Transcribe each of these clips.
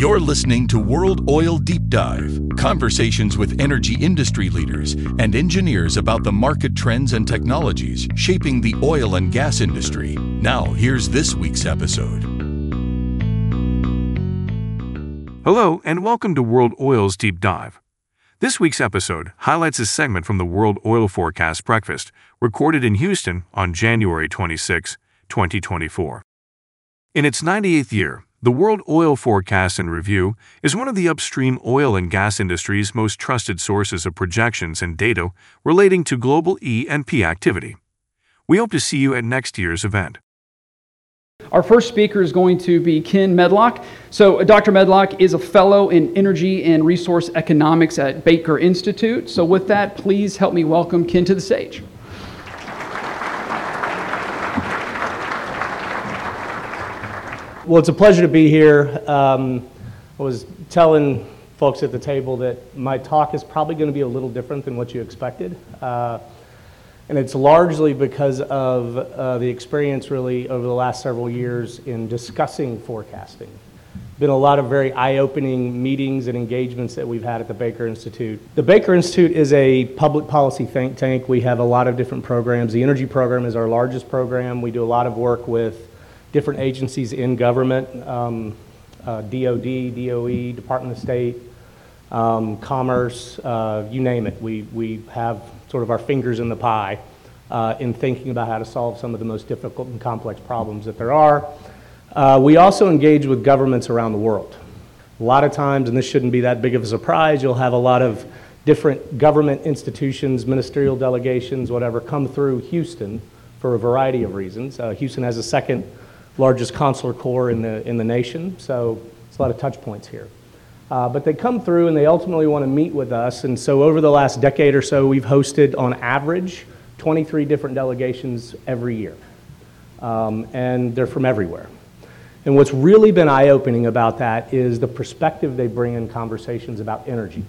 You're listening to World Oil Deep Dive conversations with energy industry leaders and engineers about the market trends and technologies shaping the oil and gas industry. Now, here's this week's episode. Hello, and welcome to World Oil's Deep Dive. This week's episode highlights a segment from the World Oil Forecast Breakfast, recorded in Houston on January 26, 2024. In its 98th year, the World Oil Forecast and Review is one of the upstream oil and gas industry's most trusted sources of projections and data relating to global E and P activity. We hope to see you at next year's event. Our first speaker is going to be Ken Medlock. So, uh, Dr. Medlock is a fellow in energy and resource economics at Baker Institute. So, with that, please help me welcome Ken to the stage. Well, it's a pleasure to be here. Um, I was telling folks at the table that my talk is probably going to be a little different than what you expected. Uh, and it's largely because of uh, the experience, really, over the last several years in discussing forecasting. Been a lot of very eye opening meetings and engagements that we've had at the Baker Institute. The Baker Institute is a public policy think tank. We have a lot of different programs. The energy program is our largest program. We do a lot of work with different agencies in government, um, uh, DOD, DOE, Department of State, um, Commerce, uh, you name it. We, we have sort of our fingers in the pie uh, in thinking about how to solve some of the most difficult and complex problems that there are. Uh, we also engage with governments around the world. A lot of times, and this shouldn't be that big of a surprise, you'll have a lot of different government institutions, ministerial delegations, whatever, come through Houston for a variety of reasons. Uh, Houston has a second largest consular corps in the, in the nation, so it's a lot of touch points here. Uh, but they come through and they ultimately want to meet with us. And so over the last decade or so, we've hosted on average 23 different delegations every year. Um, and they're from everywhere. And what's really been eye opening about that is the perspective they bring in conversations about energy.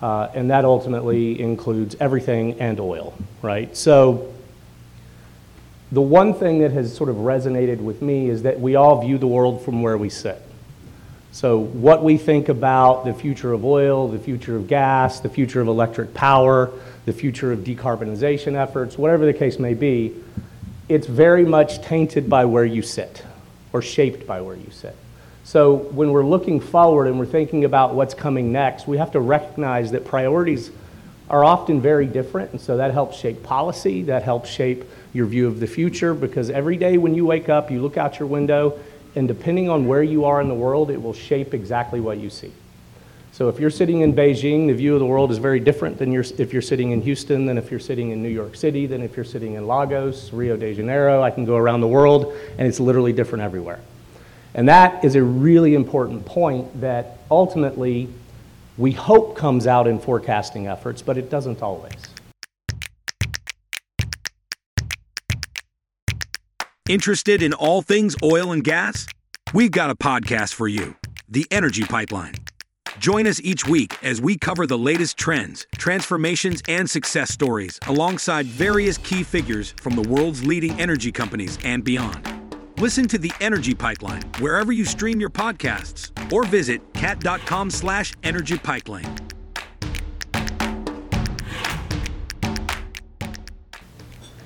Uh, and that ultimately includes everything and oil, right? So the one thing that has sort of resonated with me is that we all view the world from where we sit. So, what we think about the future of oil, the future of gas, the future of electric power, the future of decarbonization efforts, whatever the case may be, it's very much tainted by where you sit or shaped by where you sit. So, when we're looking forward and we're thinking about what's coming next, we have to recognize that priorities are often very different, and so that helps shape policy, that helps shape your view of the future, because every day when you wake up, you look out your window, and depending on where you are in the world, it will shape exactly what you see. So if you're sitting in Beijing, the view of the world is very different than you're, if you're sitting in Houston, than if you're sitting in New York City, than if you're sitting in Lagos, Rio de Janeiro. I can go around the world, and it's literally different everywhere. And that is a really important point that ultimately we hope comes out in forecasting efforts, but it doesn't always. Interested in all things oil and gas? We've got a podcast for you The Energy Pipeline. Join us each week as we cover the latest trends, transformations, and success stories alongside various key figures from the world's leading energy companies and beyond. Listen to The Energy Pipeline wherever you stream your podcasts or visit cat.com slash energy pipeline.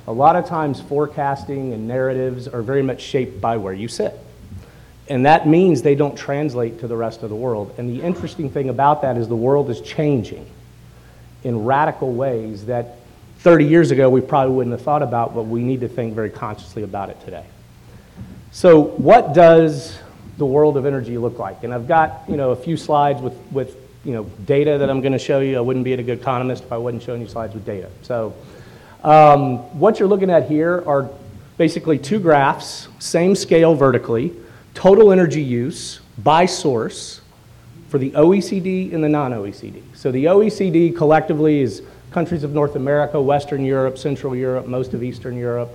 A lot of times, forecasting and narratives are very much shaped by where you sit. And that means they don't translate to the rest of the world. And the interesting thing about that is the world is changing in radical ways that 30 years ago we probably wouldn't have thought about, but we need to think very consciously about it today. So, what does the world of energy look like? And I've got you know a few slides with, with you know data that I'm going to show you. I wouldn't be a good economist if I wasn't showing you slides with data. So, um, what you're looking at here are basically two graphs, same scale vertically total energy use by source for the OECD and the non OECD. So the OECD collectively is countries of North America, Western Europe, Central Europe, most of Eastern Europe,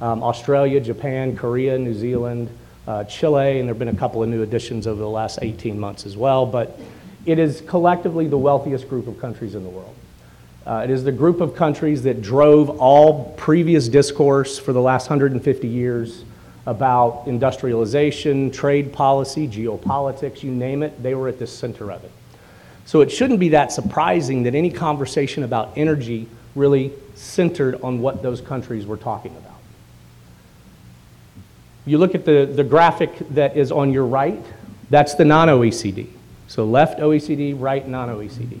um, Australia, Japan, Korea, New Zealand, uh, Chile, and there have been a couple of new additions over the last 18 months as well. But it is collectively the wealthiest group of countries in the world. Uh, it is the group of countries that drove all previous discourse for the last 150 years about industrialization, trade policy, geopolitics, you name it, they were at the center of it. So it shouldn't be that surprising that any conversation about energy really centered on what those countries were talking about. You look at the, the graphic that is on your right, that's the non OECD. So left OECD, right non OECD.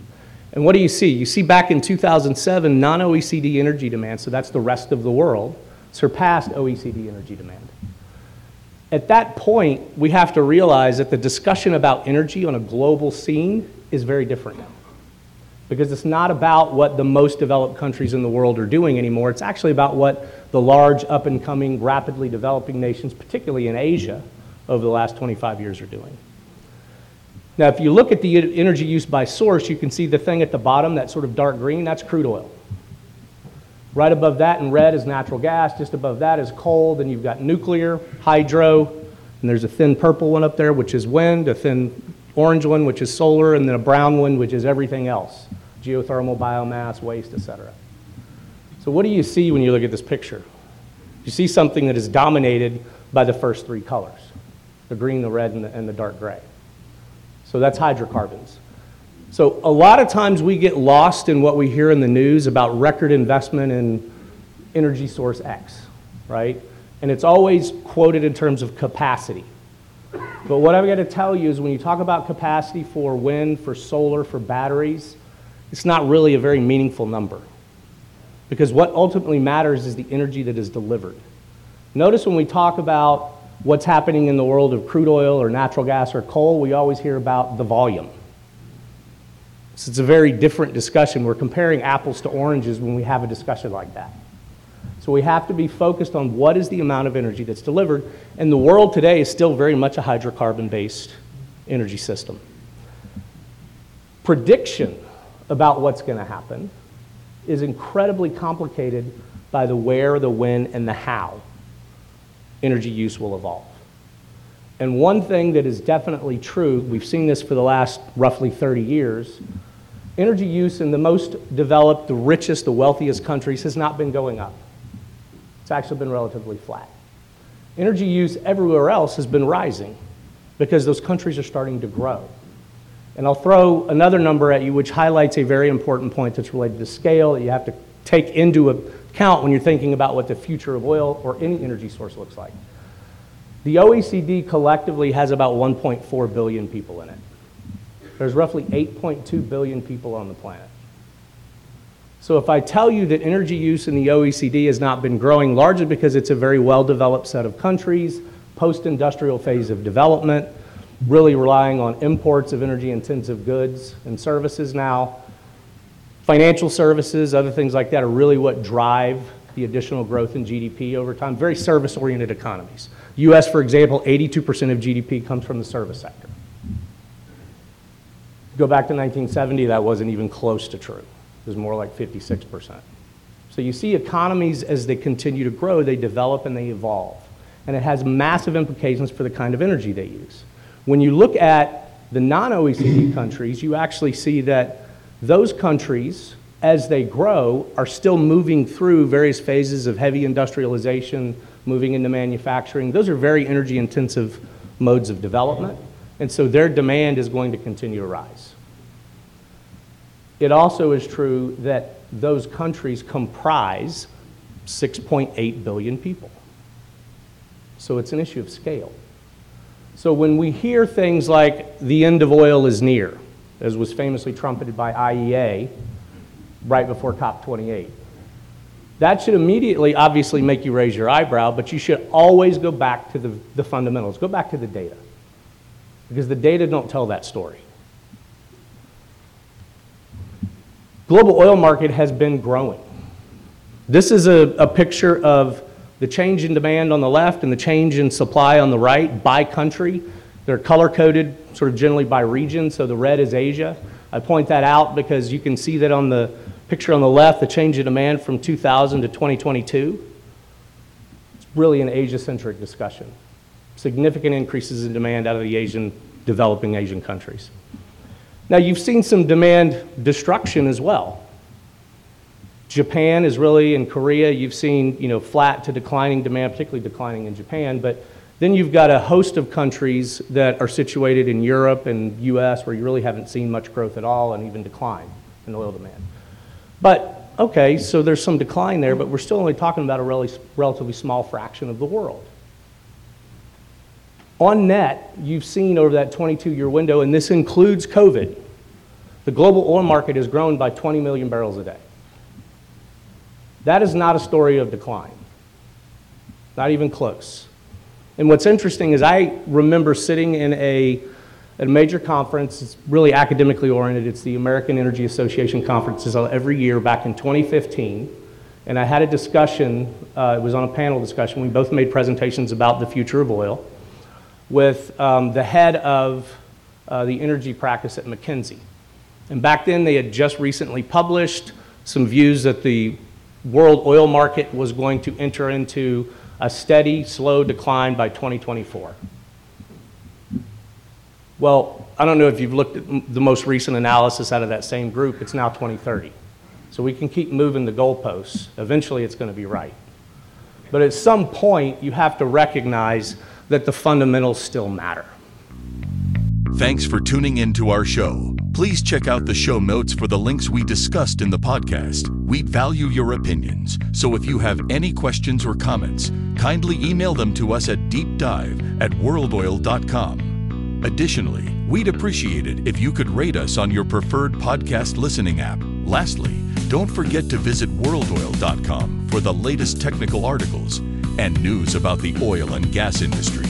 And what do you see? You see back in 2007, non OECD energy demand, so that's the rest of the world, surpassed OECD energy demand. At that point, we have to realize that the discussion about energy on a global scene is very different now. Because it's not about what the most developed countries in the world are doing anymore. It's actually about what the large, up and coming, rapidly developing nations, particularly in Asia, over the last 25 years are doing. Now, if you look at the energy use by source, you can see the thing at the bottom, that sort of dark green, that's crude oil. Right above that in red is natural gas. Just above that is coal. Then you've got nuclear, hydro, and there's a thin purple one up there, which is wind, a thin orange one, which is solar, and then a brown one, which is everything else geothermal, biomass, waste, etc. So, what do you see when you look at this picture? You see something that is dominated by the first three colors the green, the red, and the, and the dark gray. So that's hydrocarbons. So a lot of times we get lost in what we hear in the news about record investment in energy source X, right? And it's always quoted in terms of capacity. But what I've got to tell you is when you talk about capacity for wind, for solar, for batteries, it's not really a very meaningful number. Because what ultimately matters is the energy that is delivered. Notice when we talk about what's happening in the world of crude oil or natural gas or coal, we always hear about the volume. So it's a very different discussion. We're comparing apples to oranges when we have a discussion like that. So we have to be focused on what is the amount of energy that's delivered. And the world today is still very much a hydrocarbon based energy system. Prediction about what's going to happen is incredibly complicated by the where, the when, and the how energy use will evolve. And one thing that is definitely true, we've seen this for the last roughly 30 years, energy use in the most developed, the richest, the wealthiest countries has not been going up. It's actually been relatively flat. Energy use everywhere else has been rising because those countries are starting to grow. And I'll throw another number at you which highlights a very important point that's related to scale that you have to take into account when you're thinking about what the future of oil or any energy source looks like. The OECD collectively has about 1.4 billion people in it. There's roughly 8.2 billion people on the planet. So if I tell you that energy use in the OECD has not been growing, largely because it's a very well developed set of countries, post industrial phase of development, really relying on imports of energy intensive goods and services now, Financial services, other things like that are really what drive the additional growth in GDP over time. Very service oriented economies. US, for example, 82% of GDP comes from the service sector. Go back to 1970, that wasn't even close to true. It was more like 56%. So you see economies as they continue to grow, they develop and they evolve. And it has massive implications for the kind of energy they use. When you look at the non OECD countries, you actually see that those countries, as they grow, are still moving through various phases of heavy industrialization, moving into manufacturing. Those are very energy intensive modes of development, and so their demand is going to continue to rise. It also is true that those countries comprise 6.8 billion people. So it's an issue of scale. So when we hear things like the end of oil is near, as was famously trumpeted by IEA right before COP28. That should immediately, obviously, make you raise your eyebrow, but you should always go back to the, the fundamentals. Go back to the data. Because the data don't tell that story. Global oil market has been growing. This is a, a picture of the change in demand on the left and the change in supply on the right by country. They're color coded sort of generally by region, so the red is Asia. I point that out because you can see that on the picture on the left, the change in demand from 2000 to 2022. It's really an Asia centric discussion. Significant increases in demand out of the Asian, developing Asian countries. Now, you've seen some demand destruction as well. Japan is really, in Korea, you've seen, you know, flat to declining demand, particularly declining in Japan, but then you've got a host of countries that are situated in Europe and US where you really haven't seen much growth at all and even decline in oil demand. But, okay, so there's some decline there, but we're still only talking about a really, relatively small fraction of the world. On net, you've seen over that 22 year window, and this includes COVID, the global oil market has grown by 20 million barrels a day. That is not a story of decline, not even close. And what's interesting is I remember sitting in a, a major conference, it's really academically oriented, it's the American Energy Association conferences every year back in 2015. And I had a discussion, uh, it was on a panel discussion. We both made presentations about the future of oil with um, the head of uh, the energy practice at McKinsey. And back then, they had just recently published some views that the world oil market was going to enter into a steady, slow decline by 2024. Well, I don't know if you've looked at the most recent analysis out of that same group, it's now 2030. So we can keep moving the goalposts. Eventually, it's going to be right. But at some point, you have to recognize that the fundamentals still matter. Thanks for tuning in to our show. Please check out the show notes for the links we discussed in the podcast. We value your opinions, so if you have any questions or comments, kindly email them to us at deepdive at worldoil.com. Additionally, we'd appreciate it if you could rate us on your preferred podcast listening app. Lastly, don't forget to visit worldoil.com for the latest technical articles and news about the oil and gas industry.